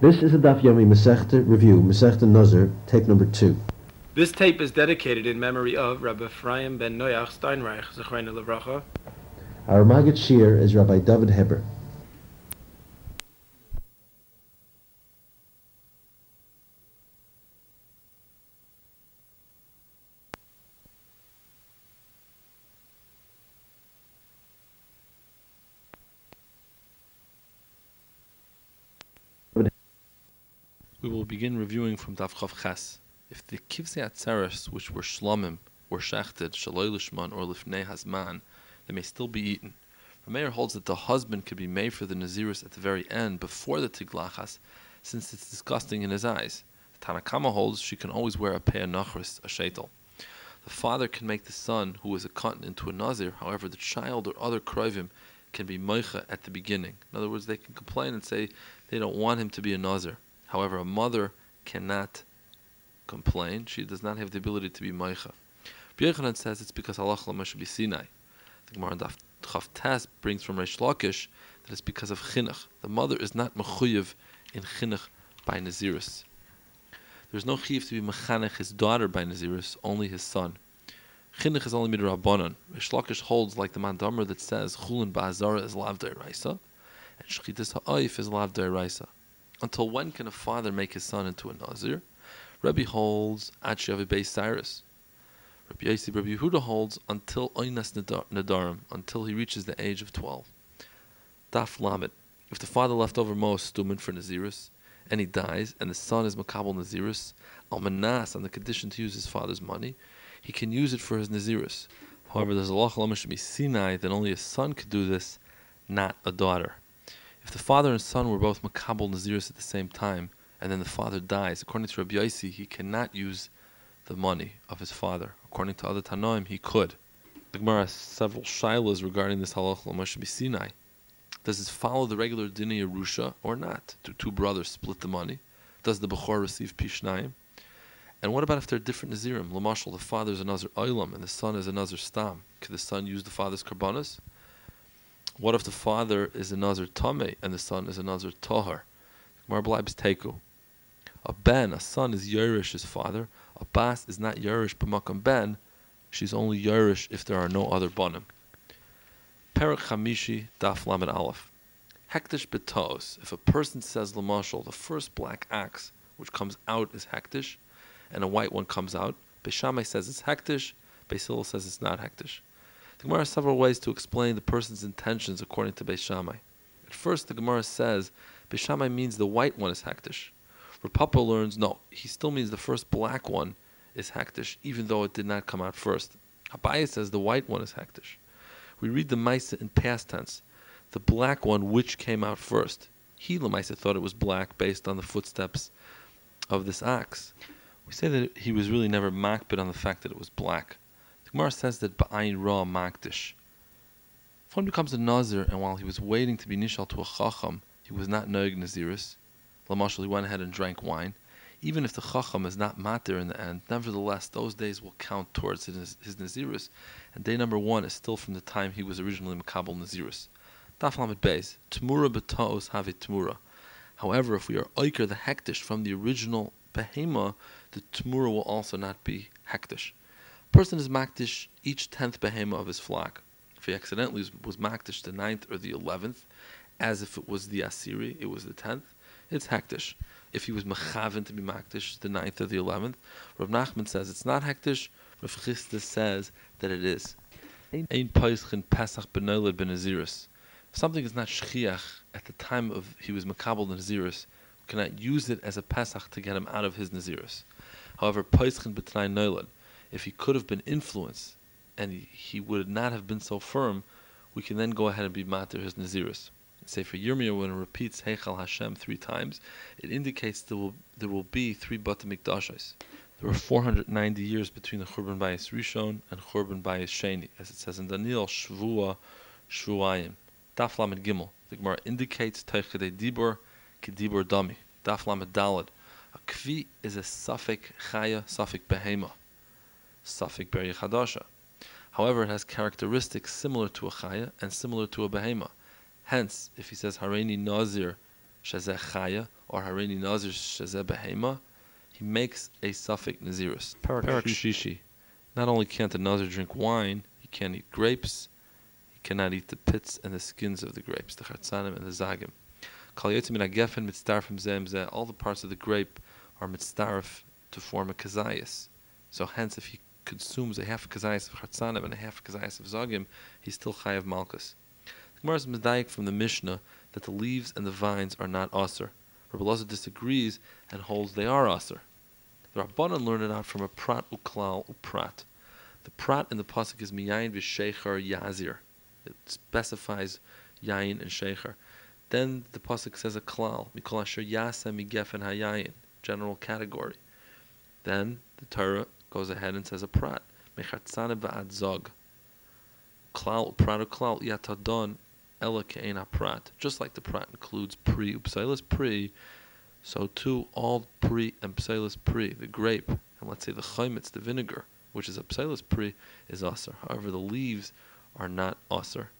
This is a Daf Yomi Masechta review, Masechta Nazir, tape number two. This tape is dedicated in memory of Rabbi Ephraim ben Noach Steinreich, Zechreinu Levracha. Our Maggid Shiur is Rabbi David Heber. Begin reviewing from Daf Chav Ches. If the Kivsei Atzeres, which were shlomim, were shechted, shaloi lishman, or lifnei hazman, they may still be eaten. Rameir holds that the husband could be made for the Nazirus at the very end, before the Tiglachas, since it's disgusting in his eyes. The Tanakama holds she can always wear a pei nachris, a shetel. The father can make the son, who is a cotton, into a Nazir, however, the child or other kroivim can be moicha at the beginning. In other words, they can complain and say they don't want him to be a Nazir. However, a mother cannot complain. She does not have the ability to be meicha. Yochanan says it's because Allah should be Sinai. The Gemara in Chav brings from Reish Lakish that it's because of chinuch. The mother is not mechuyev in chinuch by Naziris. There's no chiv to be mechanech his daughter by Naziris, only his son. Chinuch is only midrabanan. Reish Lakish holds like the Mandamar that says chulin ba'azara is lav raisa, and shchitas ha'oif is lav raisa. Until when can a father make his son into a Nazir? Rabbi holds Achi Beis Cyrus. Rabbi Yossi Rabbi Yehuda holds until Oinas Nadarim, until he reaches the age of 12. Daf Lamed. If the father left over most stumin for Nazirus, and he dies, and the son is Makabal Nazirus, Almanas on the condition to use his father's money, he can use it for his Nazirus. However, there's a be Sinai that only a son could do this, not a daughter. If the father and son were both makabel naziris at the same time, and then the father dies, according to Rabbi Yossi, he cannot use the money of his father. According to other Tanoim, he could. The Gemara has several shilas regarding this halach l'moshe Sinai. Does this follow the regular dinah Yerusha or not? Do two brothers split the money? Does the Bechor receive Pishnayim? And what about if they're different Nazirim? Lamashal, the father is another Oilam and the son is another Stam. Could the son use the father's Karbanas? What if the father is another Tame and the son is another Tohar? Marblaib's Teku. A Ben, a son, is Yerush his father. A Bas is not Yerush b'makam Ben. She's only Yerush if there are no other Bonim. Perak Chamishi Daf Lamed Aleph. Hektish betos. If a person says Lamashal, the first black axe which comes out is Hektish, and a white one comes out, Beishamai says it's Hektish, Basil says it's not Hektish. The Gemara has several ways to explain the person's intentions according to Beis. At first, the Gemara says Beis means the white one is hektish. Rav Papa learns no, he still means the first black one is hektish, even though it did not come out first. Abaye says the white one is hektish. We read the Maisa in past tense, the black one which came out first. He, Lamaisa, thought it was black based on the footsteps of this ox. We say that he was really never makbid on the fact that it was black. The Gemara says that Ba'ayin Ra Makdish. If one becomes a Nazir and while he was waiting to be Nishal to a Chacham, he was not Noig Naziris, Lamashal, he went ahead and drank wine. Even if the Chacham is not Matir in the end, nevertheless, those days will count towards his, his Naziris, and day number one is still from the time he was originally Makabal Naziris. Daf Lamed Beis, Tmura B'Taos Have Tmura. However, if we are Oiker the Hektish from the original Behema, the Tmura will also not be Hektish person is makdish each tenth behema of his flock. If he accidentally was makdish the ninth or the eleventh, as if it was the asiri, it was the tenth, it's hektish. If he was mechaven to be makdish the ninth or the eleventh, Rav Nachman says it's not hektish. Rav Chisda says that it is. Ein pesach something is not shchiach at the time of he was makabel naziris, we cannot use it as a pesach to get him out of his naziris. However, peischin betnai noilad if he could have been influenced and he, would not have been so firm, we can then go ahead and be matir his naziris. Say for Yirmiyah when it repeats Heichal Hashem three times, it indicates there will there will be three Bata Mikdashos. There were 490 years between the Churban Bayis Rishon and Churban Bayis Sheni, as it says in Daniel Shvua Shvuayim. Daf Lamed Gimel. The Gemara indicates Teichadei Dibor Kedibor Dami. Daf Lamed Dalad. A kvi is a suffix chaya, suffix behema. Safik Beri Chadasha. However, it has characteristics similar to a Chaya and similar to a Behema. Hence, if he says Hareini Nazir shazeh chaya, or harini nazir shazeh behema, he makes a suffix nazirus. Parak Parak shishi. shishi. Not only can't a nazir drink wine, he can't eat grapes, he cannot eat the pits and the skins of the grapes, the chatzanim and the zagim. Kol yotzim min hagefen mitzdarfim zeh im. All the parts of the grape are mitzdarf to form a kazayas. So hence, if he consumes a half kazayas of chatzanim and a half kazayas of zagim, he's still chayav malchus. The Gemara is medayik from the Mishnah that the leaves and the vines are not aser. Rabbi disagrees and holds they are aser. The Rabbanan learned it out from a prat uklal uprat. The prat in the pasuk is miyayin v'shecher yazir. It specifies yayin and shecher. Then the pasuk says a klal mikol asher yasa migefen hayayin, general category. Then the Torah goes ahead and says a prat mechatzane v'ad zog. Klal prat uklal yatadon ela ke'en prat. Just like the prat includes pre upsilis pre, so too all pre and psilis pre, the grape, and let's say the chaimitz, the vinegar, which is a psilis pre, is aser. However, the leaves are not aser.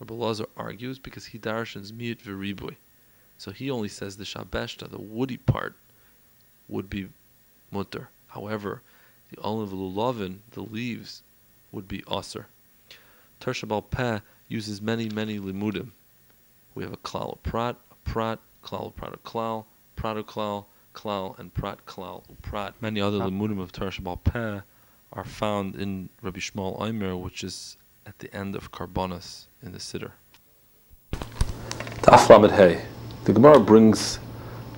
Rabbi Lazar argues because he darshans mute v'ribui. So he only says the shabeshta, the woody part, would be mutter. However, the olive lulavin, the leaves, would be aser. Tershabal Peh uses many, many limudim. We have a klal of prat, a prat, klal of prat, a klal, prat of klal, klal, and prat klal prat. Many other limudim of Tershabal Peh are found in Rabbi Yishmael Omer, which is at the end of Karbonas in the Siddur. Daf Lamed Hey. The Gemara brings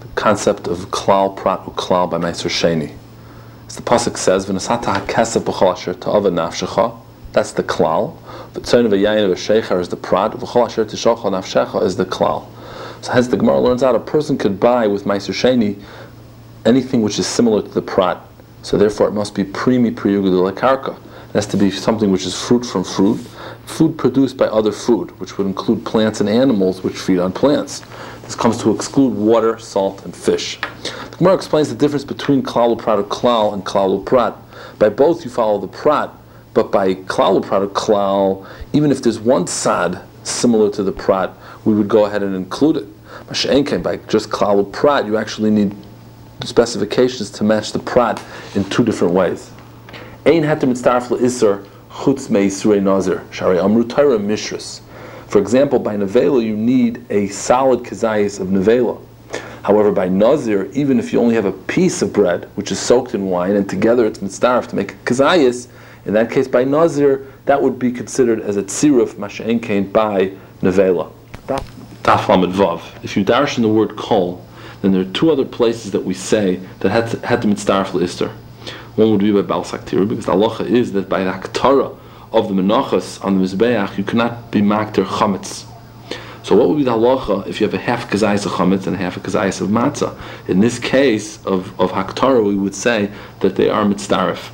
the concept of klal prat uklal by Meiser Sheni. The pasuk says, "V'nasata hakesef b'chol asher ta'ava nafshecha." That's the klal. V'tzayin v'yayin v'shecher is the prat. V'chol asher tishocha nafshecha is the klal. So hence the Gemara learns out a person could buy with Meiser Sheni anything which is similar to the prat. So therefore it must be primi priyuga de karka. It has to be something which is fruit from fruit, food produced by other food, which would include plants and animals which feed on plants. This comes to exclude water, salt, and fish. The Gemara explains the difference between klalu prat or klal and klalu prat. By both you follow the prat, but by klalu prat or klal, even if there's one sad similar to the prat, we would go ahead and include it. Masha'enkein, by just klalu prat, you actually need specifications to match the prat in two different ways. Ein le'isr chutz nazir, shari amru Torah mishras. For example, by nevela you need a solid kazayas of nevela. However, by nazir, even if you only have a piece of bread which is soaked in wine and together it's mitzdarf to make kazayas, in that case by nazir, that would be considered as a tziruf masha'enkein by nevela. Taf Lamed Vav. If you darshan the word kol, then there are two other places that we say that had to, had to mitzdarf le'ister. One would be by Baal Saktir, because the halacha is that by the Aktara of the Menachas on the Mizbeach, you cannot be Makter Chametz. So what would be the halacha if you have a half kazayas of chametz and a half a kazayas of matzah? In this case of, of Haktara, we would say that they are mitzdarif.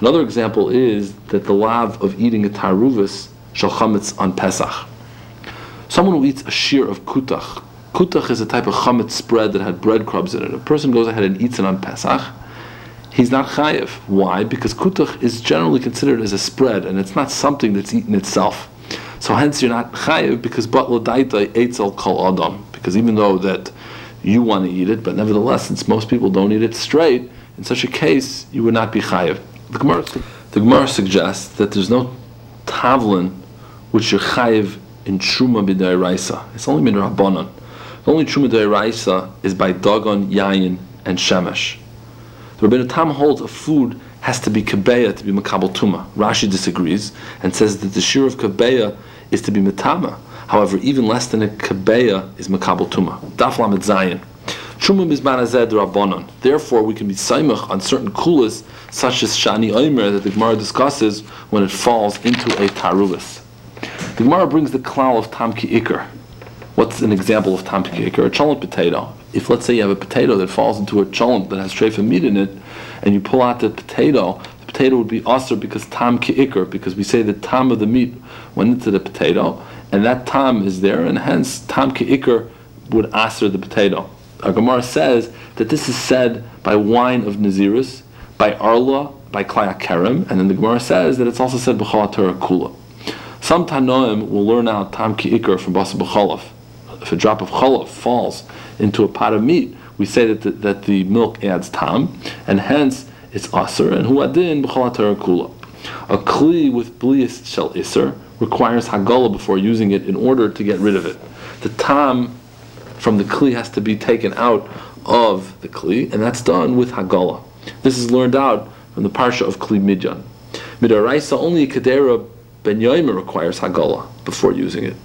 Another example is that the lav of eating a taruvus shal chametz on Pesach. Someone who eats a shear of kutach. Kutach is a type of chametz spread that had breadcrumbs in it. A person goes ahead and eats it on Pesach. He's not chayiv. Why? Because kutach is generally considered as a spread, and it's not something that's eaten itself. So hence you're not chayiv because but ladaita eitzel kol adam. Because even though that you want to eat it, but nevertheless, since most people don't eat it straight, in such a case you would not be chayiv. The Gemara, the Gemara suggests that there's no tavlin which you're chayiv in truma b'dayraisa. It's only midrabanan. The only truma b'dayraisa is by dagon, yayin, and shemesh. The Rabbeinu Tam holds a food has to be kabeya to be makabel tuma. Rashi disagrees and says that the shir of kabeya is to be metama. However, even less than a kabeya is makabel tuma. Daf lamed zayin. Truma mizmanazed rabbanon. Therefore, we can be saimach on certain kulas, such as shani oimer that the Gemara discusses when it falls into a taruvis. The Gemara brings the klal of tamki ikar. What's an example of tamki ikar? A cholent potato. If let's say you have a potato that falls into a cholent that has trefa meat in it, and you pull out the potato, the potato would be aser because tam ikar, because we say the tam of the meat went into the potato, and that tam is there, and hence tam ikar would aser the potato. Our Gemara says that this is said by wine of Naziris, by Arla, by Klaya Kerem, and then the Gemara says that it's also said b'chol Kula. Some Tanoim will learn out tam ikar from Basa b'cholav. If a drop of cholov falls into a pot of meat, we say that the, that the milk adds tam, and hence it's aser, and huadin b'chol kula. A kli with blias shel iser requires hagala before using it in order to get rid of it. The tam from the kli has to be taken out of the kli, and that's done with hagala. This is learned out from the parsha of kli midyan. Midaraisa only kadera ben requires hagala before using it.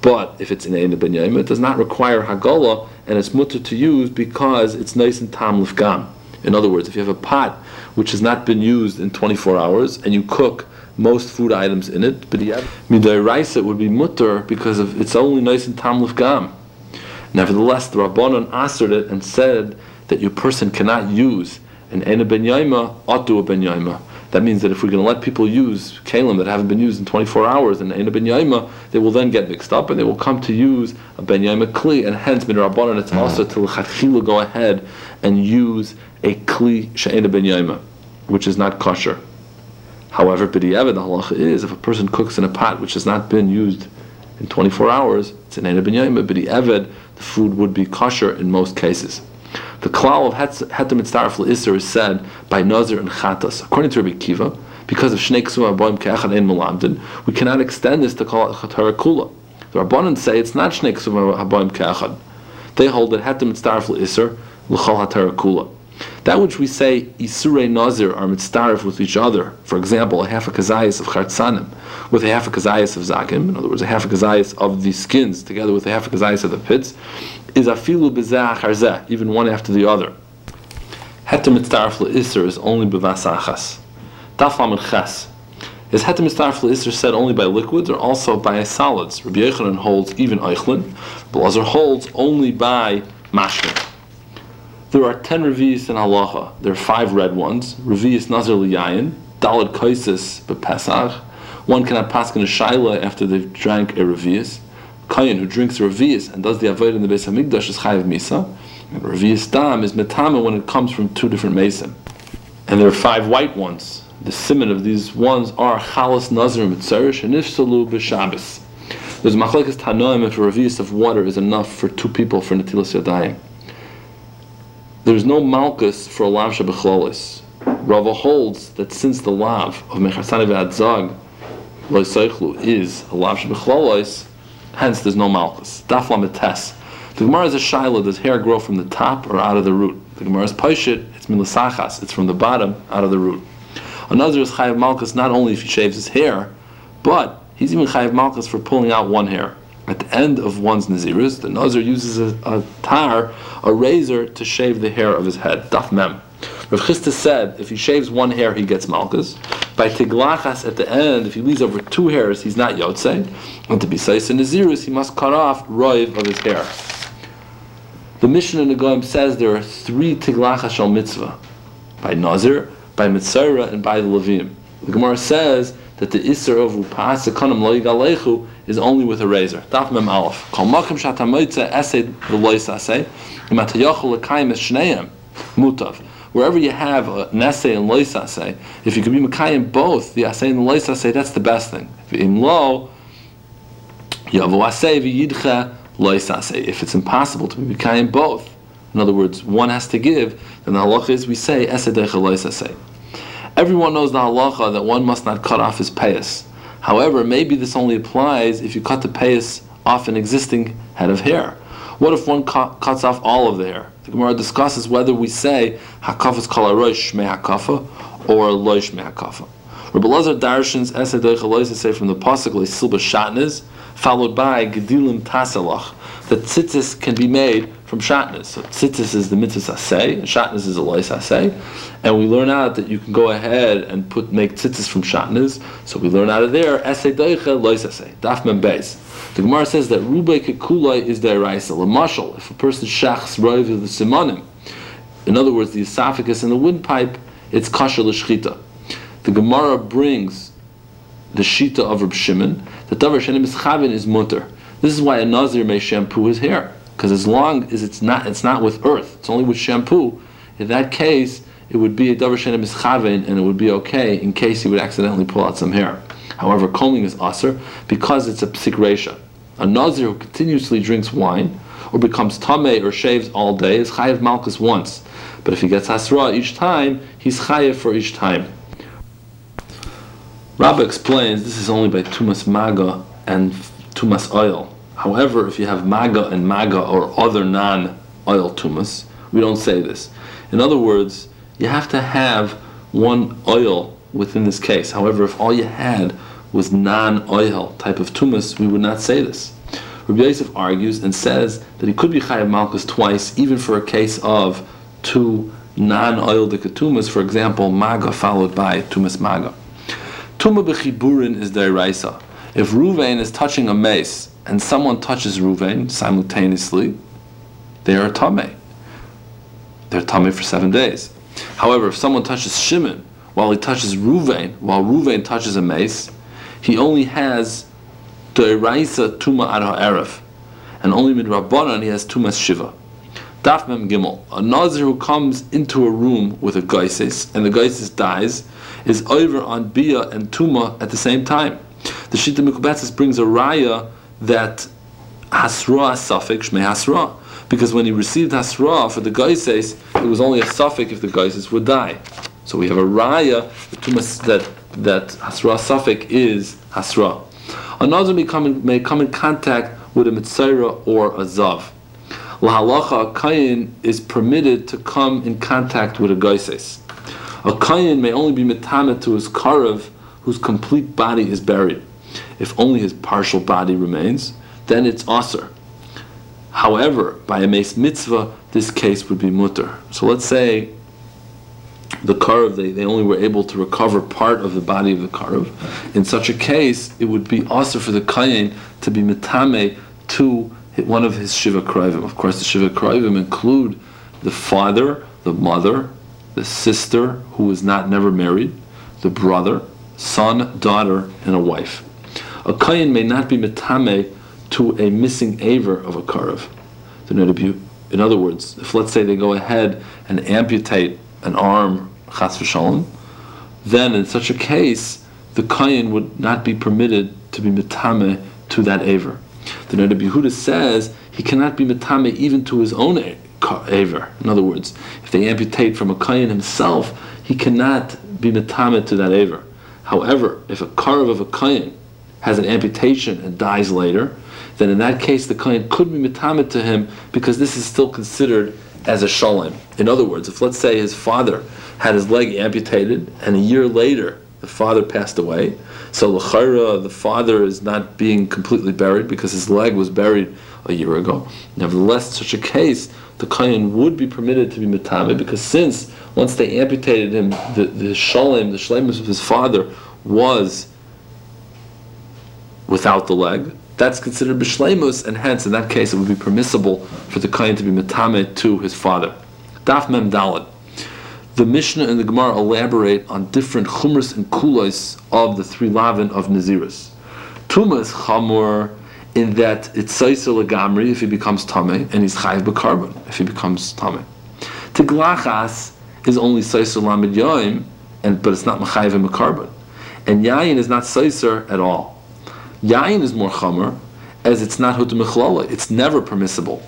But if it's in Ein ben it does not require hagala, and it's mutter to use because it's nice and tam lifgam. In other words, if you have a pot which has not been used in 24 hours and you cook most food items in it, but midai it would be mutter because of it's only nice and tam lifgam. Nevertheless, the Rabbanon answered it and said that your person cannot use an Ena ben Yaima, Atu ben Yaima. That means that if we're going to let people use kalim that haven't been used in 24 hours and ben Yaima, they will then get mixed up and they will come to use a ben Yaima kli, and hence min Rabbanon it's mm-hmm. also to l'chachila go ahead and use a kli she'ena ben Yaima, which is not kosher. However, b'di'evet the halacha is if a person cooks in a pot which has not been used in 24 hours, it's an Ena ben Yaima, the food would be kosher in most cases. The klal of heter mitzaref le'isser is said by Nazir and Chatas. According to Rabbi Kiva, because of Shnei Ksum Aboim Ke'echad Ein Melamdin, we cannot extend this to it Chatara Kula. The Rabbanan say it's not Shnei Ksum Aboim Ke'echad. They hold that heter mitzaref le'isser l'chol Hatara Kula. That which we say Isurei Nazir are mitzaref with each other, for example, a half a kazayas of Chartzanim, with a half a kazayas of Zakim, in other words, a half a kazayas of the skins, together with a half a kazayas of the pits, is afilu b'zeh even one after the other. Heter mitzaref le'isr is only b'vasachas. Daf lamed ches. Is heter mitzaref le'isr said only by liquids or also by solids? Rabbi Yechanan holds even eichlin, Blazer holds only by mashkin. There are ten revi'is in halacha. There are five red ones. Revi'is nazar liyayin, dalad kaisis bepesach. One cannot pass in a shaila after they've drank a revi'is. Kayin who drinks Revi'is and does the Avodah in the Beis Hamikdash is Chayiv Misa. And Revi'is Dam is Metama when it comes from two different Mesim. And there are five white ones. The simon of these ones are Chalas Nazir Mitzerish and Ifsalu B'Shabbos. There's Machlekes Tanoim if a Revi'is of water is enough for two people for Natilas Yadayim. There's no Malkus for a Lav. Rava holds that since the Lav of Mechasani V'Adzag Loiseichlu is a Lav Hence, there's no malchus. Daf tes. The Gemara is a shaila. Does hair grow from the top or out of the root? The Gemara is paishit. It's milasachas. It's from the bottom out of the root. Another is chayav malchus not only if he shaves his hair, but he's even chayav malchus for pulling out one hair. At the end of one's nazirus, the nazir uses a, a tar, a razor, to shave the hair of his head. Daf mem. Rav Chisda said if he shaves one hair, he gets malchus. By tiglachas at the end, if he leaves over two hairs, he's not yotzei. And to be seis in nazirus, he must cut off roiv of his hair. The Mishnah in the says there are three tiglachas shal mitzvah by nazir, by mitzvah, and by the levim. The Gemara says that the iser of upas sekonim lo yigalechu is only with a razor. Daf mem aleph. Kol makim shatamoitze esed v'lois aseh. Imatayachol lekayim es shneim mutav wherever you have essay and lois assay, if you can be Makayim both, the assay and the lois that's the best thing. In lo, yavo assay v'yidcha lois. If it's impossible to be Makayim both, in other words, one has to give, then the halacha is we say. Everyone knows the halacha that one must not cut off his payas. However, maybe this only applies if you cut the payas off an existing head of hair. What if one cuts off all of the hair? The Gemara discusses whether we say hakafas kol arosh me hakafa or loish hakafa. Rabbi Lazar Darshans Essay Esedech say from the pasuk Silba Shatnez, followed by Gedilim Taselach, that tzitzis can be made from shatnez. So tzitzis is the mitzvah asay, and is a lois asay, and we learn out that you can go ahead and put make tzitzis from shatnez. So we learn out of there esay doicha lois asay. Daf mem beis. The Gemara says that Rubei Kekulai is the Eraisa. Lamashal, if a person shachs roiv the simonim, in other words, the esophagus and the windpipe, it's kasher l'shchita. The Gemara brings the shita of Reb Shimon, that davar shenim is mutter. This is why a nazir may shampoo his hair, because as long as it's not, it's not with earth, it's only with shampoo. In that case, it would be a davar shenim is and it would be okay in case he would accidentally pull out some hair. However, combing is aser because it's a psik resha. A nazir who continuously drinks wine, or becomes tame or shaves all day, is chayiv malchus once. But if he gets hasra each time, he's chayiv for each time. Rabbi explains this is only by tumas maga and tumas oil. However, if you have maga and maga or other non-oil tumas, we don't say this. In other words, you have to have one oil within this case. However, if all you had was non-oil type of tumas, we would not say this. Rabbi Yosef argues and says that he could be chayav malchus twice, even for a case of two non-oil dikatumas, for example, maga followed by tumas maga. Tuma b'chiburin is deraisa. If Ruvain is touching a mace and someone touches Ruvain simultaneously, they are tame. They're tame for seven days. However, if someone touches Shimon while he touches Ruvain, while Ruvain touches a mace, he only has deraisa tuma ad ha'erev, and only mid rabbanan he has tumas shiva. Daf mem gimel. A nazir who comes into a room with a geisis and the geisis dies is over on bia and tuma at the same time. The shita mikubatzis brings a raya that hasra suffix shmei hasra because when he received hasra for the geisis, it was only a suffix if the geisis would die. So we have a raya that that hasra suffix is hasra. Another may come in, may come in contact with a mitzayra or a zav. Lahalacha, a kayin is permitted to come in contact with a geises. A kayin may only be metamet to his karav, whose complete body is buried. If only his partial body remains, then it's aser. However, by a mace mitzvah, this case would be mutter. So let's say the karav, they, they only were able to recover part of the body of the karav. In such a case, it would be also for the kayin to be metame to one of his shiva krivim. Of course, the shiva krivim include the father, the mother, the sister who is not never married, the brother, son, daughter, and a wife. A kayin may not be metame to a missing aver of a karav. In other words, if let's say they go ahead and amputate an arm, chas v'shalom, then in such a case, the kayin would not be permitted to be metame to that aver. The Noda B'Yehuda says he cannot be metame even to his own aver. In other words, if they amputate from a kayin himself, he cannot be metame to that aver. However, if a karav of a kayin has an amputation and dies later, then in that case the kayin could be metame to him because this is still considered as a shalom. In other words, if let's say his father had his leg amputated and a year later the father passed away, so l'chayra the father is not being completely buried because his leg was buried a year ago. Nevertheless, such a case, the kayan would be permitted to be metame because since once they amputated him, the the shalom, the shlemus of his father was without the leg that's considered bishleimus, and hence in that case it would be permissible for the kain to be metame to his father. Daf mem dalad. The Mishnah and the Gemara elaborate on different chumras and kulos of the three lavin of Naziris. Tuma is chamor in that it's saisel legamri if he becomes tame, and he's chayiv bekarbon if he becomes tame. Tiglachas is only saisel lamid yoim, and but it's not machayiv and bekarbon. And yayin is not saiser at all. Yain is more chamer, as it's not hutu It's never permissible.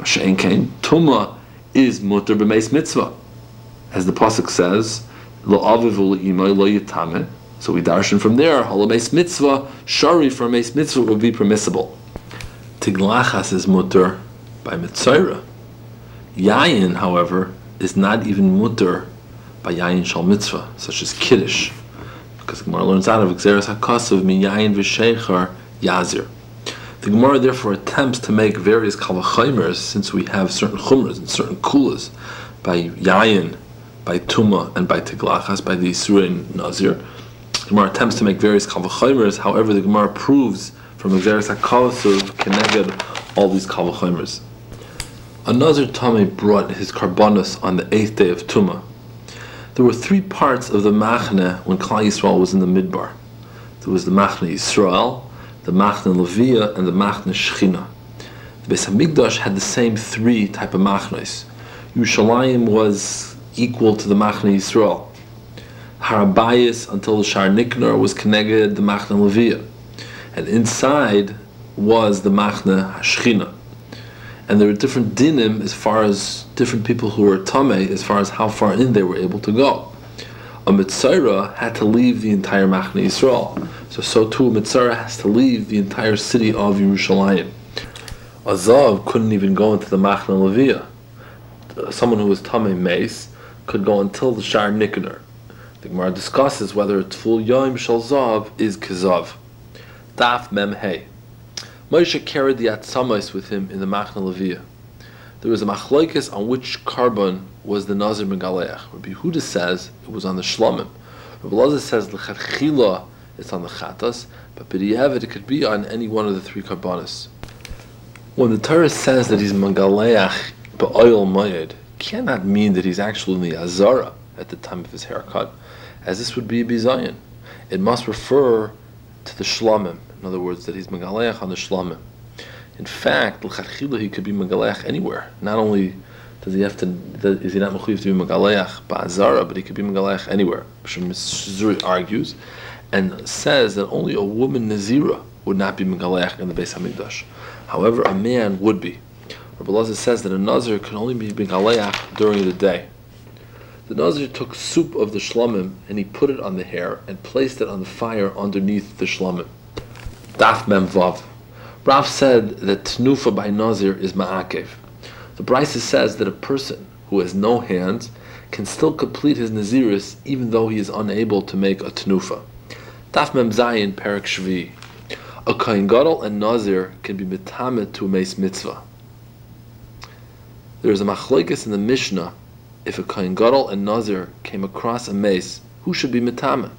Shein kain tuma is mutter b'meis mitzvah, as the pasuk says, lo aviv lo. So we darshan from there, halameis mitzvah, shari for meis mitzvah would be permissible. Tiglachas is mutter by mitzvah. Yayin, however, is not even mutter by yayin shal mitzvah, such as kiddush because the Gemara learns out of Xeris HaKasav Miyayin V'Sheichar Yazir. The Gemara therefore attempts to make various kalachimers, since we have certain chumras and certain kulas, by yayin, by tuma, and by tiglachas, by the Yisra Nazir. The Gemara attempts to make various kalachimers, however the Gemara proves from Xeris HaKasav Keneged all these kalachimers. Another Tame brought his karbonos on the eighth day of Tuma, there were three parts of the Machne when Klal Yisrael was in the Midbar. There was the Machne Yisrael, the Machne Levia, and the Machne Shechina. The Beis Hamikdash had the same three type of Machnes. Yerushalayim was equal to the Machne Yisrael. Har HaBayis until the Shar Nikanor was connected to the Machne Levia, and inside was the Machne Hashchina. And there are different dinim as far as different people who were tamei, as far as how far in they were able to go. A mitzvah had to leave the entire Machne Yisrael. So, so too a has to leave the entire city of Yerushalayim. A zav couldn't even go into the Machne Leviyah. Someone who was tamei mace could go until the Shar Nikanor. The Gemara discusses whether Tful Yom Shal Zav is Kizav. Daf Mem Hey. Moshe carried the Atzamais with him in the Machna Leviyah. There was a machlokes on which carbon was the Nazir Megaleach. Rabbi Huda says it was on the Shlomim. Rabbi Lazar says the Chila it's on the Chatas, but B'diavad it could be on any one of the three carbonis. When the Torah says that he's Megaleach Ba'oil Mayed, cannot mean that he's actually in the Azara at the time of his haircut, as this would be a. It must refer to the Shlomim. In other words, that he's Megaleach on the Shlomim. In fact, he could be Megaleach anywhere. Not only does he have to, is he not mechuyev to be Megaleach ba'azara, but he could be Megaleach anywhere. Shemizuri argues and says that only a woman Nazira would not be Megaleach in the Beis Hamikdash. However, a man would be. Rabbi Lazar says that a Nazir can only be Megaleach during the day. The Nazir took soup of the shlamim and he put it on the hair and placed it on the fire underneath the shlomim. Daf Mem Vav. Rav said that Tnufa by Nazir is Ma'akev. The Brisa says that a person who has no hands can still complete his Naziris even though he is unable to make a Tnufa. Daf Mem Zayin Perak Shvi. A Kain Gadol and Nazir can be mitamet to a mace mitzvah. There is a machlekes in the Mishnah if a Kain Gadol and Nazir came across a mace, who should be mitamet?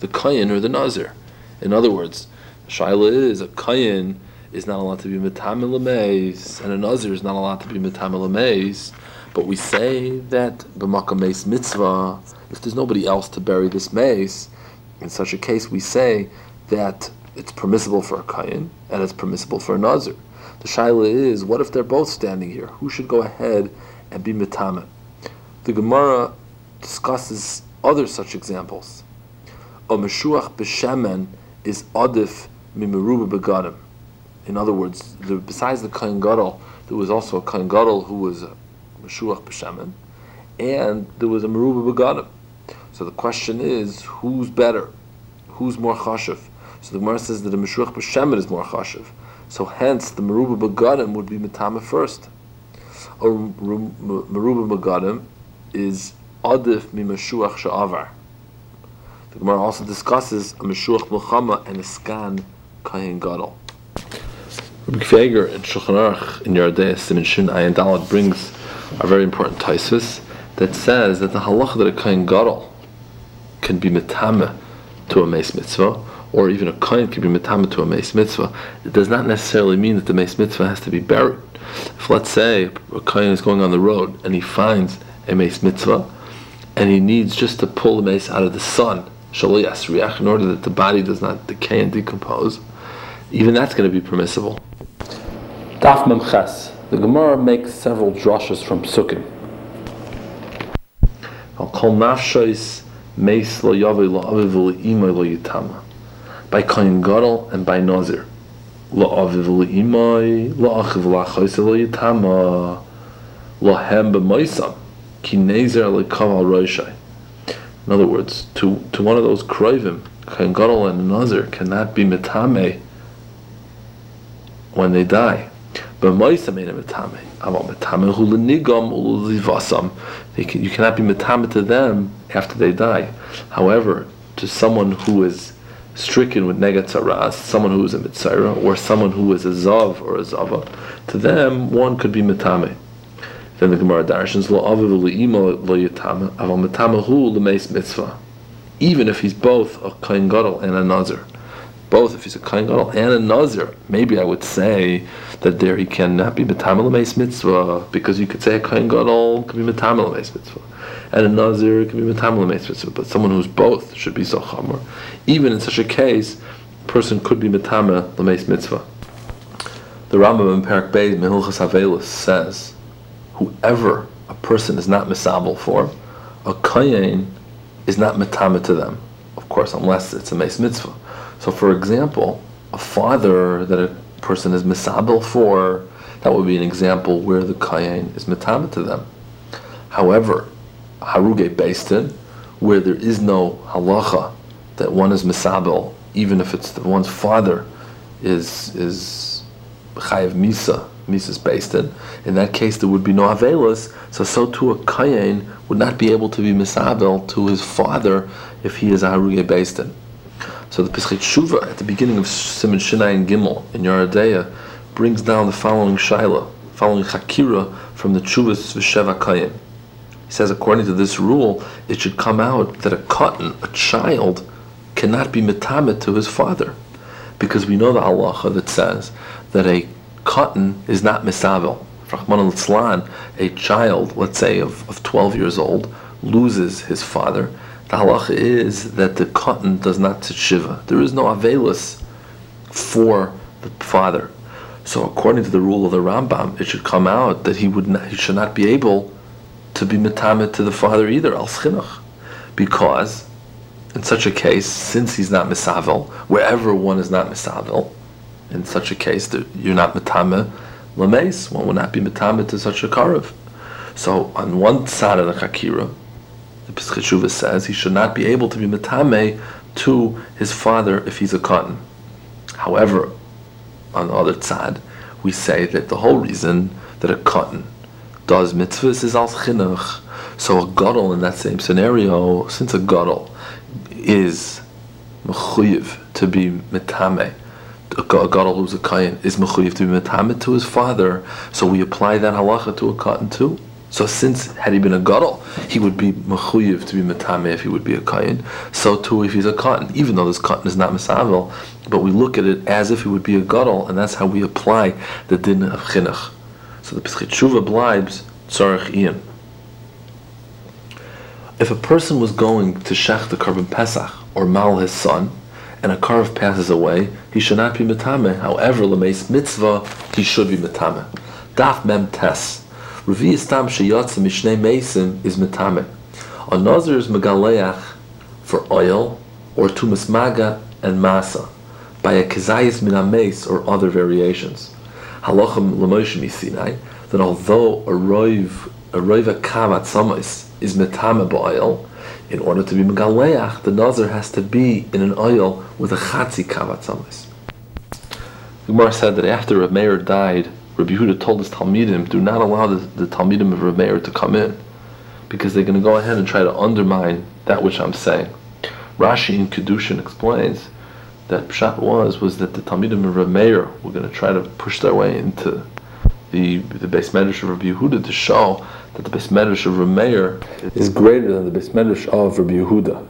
The Kain or the Nazir? In other words, Shaila is a Kayin is not allowed to be lemeis, and a nazir is not allowed to be lemeis. But we say that b'makam mitzvah, if there's nobody else to bury this mace, in such a case we say that it's permissible for a kayin and it's permissible for a nazir. The shaila is, what if they're both standing here? Who should go ahead and be metame? The Gemara discusses other such examples. A meshuach b'shemen is adif begadim. In other words, the, besides the Kohen Gadol, there was also a Kohen Gadol who was a Meshuach B'Shemen, and there was a Meruba Begadim. So the question is, who's better? Who's more chashiv? So the Gemara says that the Meshuach B'Shemen is more chashiv. So hence, the Meruba Begadim would be Metame first. Or Meruba Begadim is Adif mi Meshuach Sha'avar. The Gemara also discusses a Meshuach Mulchama and a Skan Kohen Gadol. Rabbi Akiva Eiger in Shulchan Aruch in Yoreh Deah Simin Shin Ayin Dalet brings a very important taisus that says that the halacha that a kain gadol can be metame to a mace mitzvah, or even a kain can be metame to a mace mitzvah, it does not necessarily mean that the mace mitzvah has to be buried. If let's say a kain is going on the road and he finds a mace mitzvah, and he needs just to pull the mace out of the sun, in order that the body does not decay and decompose, even that's going to be permissible. Daf Memches. The Gemara makes several drushes from Sukkim. I'll call nafshois meis lo yavi lo aviv lo lo yitama. By Kohen Gadol and by Nazir. Lo aviv lo imay lo achiv lo achois lo yitama. Lo hem b'moisam ki nezer le kaval roishai. In other words, to, to one of those kroivim, Kohen and Nazir cannot be metame when they die. But Moisa made a metame. Lenigam. You cannot be metame to them after they die. However, to someone who is stricken with negatzaras, someone who is a mitzayra, or someone who is a zav or a zava, to them one could be metame. Then the Gemara darshans lo aviv le'ima lo yitame aval metamahu lemeis mitzvah. Even if he's both a kain gadol and a nazir both if he's a kain gadol and a nazir, maybe I would say that there he cannot be metamel mitzvah because you could say a kain gadol could be metamel mitzvah and a nazir could be metamel mitzvah, but someone who's both should be so chamor. Even in such a case, a person could be metamel mitzvah. The Rambam in Perak Beis Mehilchas Havelis says, whoever a person is not misabel for, a kain is not metame to them. Of course, unless it's a mace mitzvah. So, for example, a father that a person is misabel for that would be an example where the kayin is metame to them. However, haruge based in, where there is no halacha that one is misabel, even if it's the one's father is is chayiv misa, misa is based in. In that case, there would be no avelis. So so too a kayin would not be able to be misabel to his father if he is a haruge based in. So the Pischei Tshuva at the beginning of Simon Shinai and Gimel in Yoreh Deah brings down the following shaila, following chakira from the Chuvas V'Sheva Kayim. He says, according to this rule, it should come out that a cotton, a child, cannot be metamet to his father, because we know the halacha that says that a cotton is not misavel. Rahman al a child, let's say of, of 12 years old, loses his father the halacha is that the cotton does not shiva. There is no avelus for the father. So according to the rule of the Rambam, it should come out that he would not, he should not be able to be metamet to the father either, al chinuch, because in such a case, since he's not misavel, wherever one is not misavel, in such a case, you're not metame lames. One would not be metame to such a karav. So on one side of the chakira, the Pesach says he should not be able to be metame to his father if he's a cotton. However, on the other side, we say that the whole reason that a cotton does mitzvahs is al chinuch. So a gadol in that same scenario, since a gadol is mechuyev to be metame, gadol who's a kain is mechuyev to be metame to his father. So we apply that halacha to a cotton too. So since had he been a gadol, he would be mechuyev to be metame if he would be a kain. So too if he's a cotton, even though this cotton is not misavel, but we look at it as if he would be a gadol, and that's how we apply the din of chinuch. So the Pischei Tshuva blibes tzarech ian. If a person was going to shech the korban Pesach or mal his son, and a karv passes away, he should not be metame. However, lemeis mitzvah, he should be metame. Daf mem tes. Revi Stam Sheyatza Mishnei Mesim is Metame. A Nazir is Megaleach for oil or Tumas Maga and Masa by a Kezayis Minames or other variations. Halachim Lamoshim Sinai that although a roiv a roiva kavat samis is metame oil, in order to be megaleach, the nazir has to be in an oil with a chatzi kavat samis. Gemara said that after a mayor died, Rabbi Yehuda told his Talmidim, do not allow the, the Talmidim of Rabbi Meir to come in, because they're going to go ahead and try to undermine that which I'm saying. Rashi in Kedushin explains that Pshat was was that the Talmidim of Rabbi Meir were going to try to push their way into the the base medrash of Rabbi Yehuda to show that the base medrash of Rabbi Meir is greater than the base medrash of Rabbi Yehuda.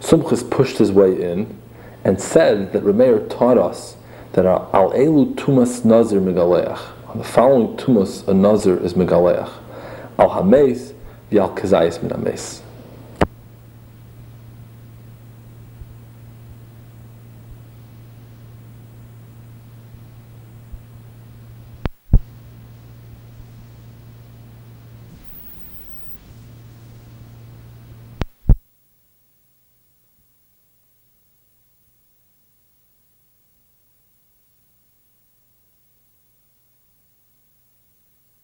Sumchus pushed his way in and said that Rabbi Meir taught us that al elu tumas nazir megaleach. On the following tumas, a nazir is megaleach. Al hameis v'al kazayis min hameis.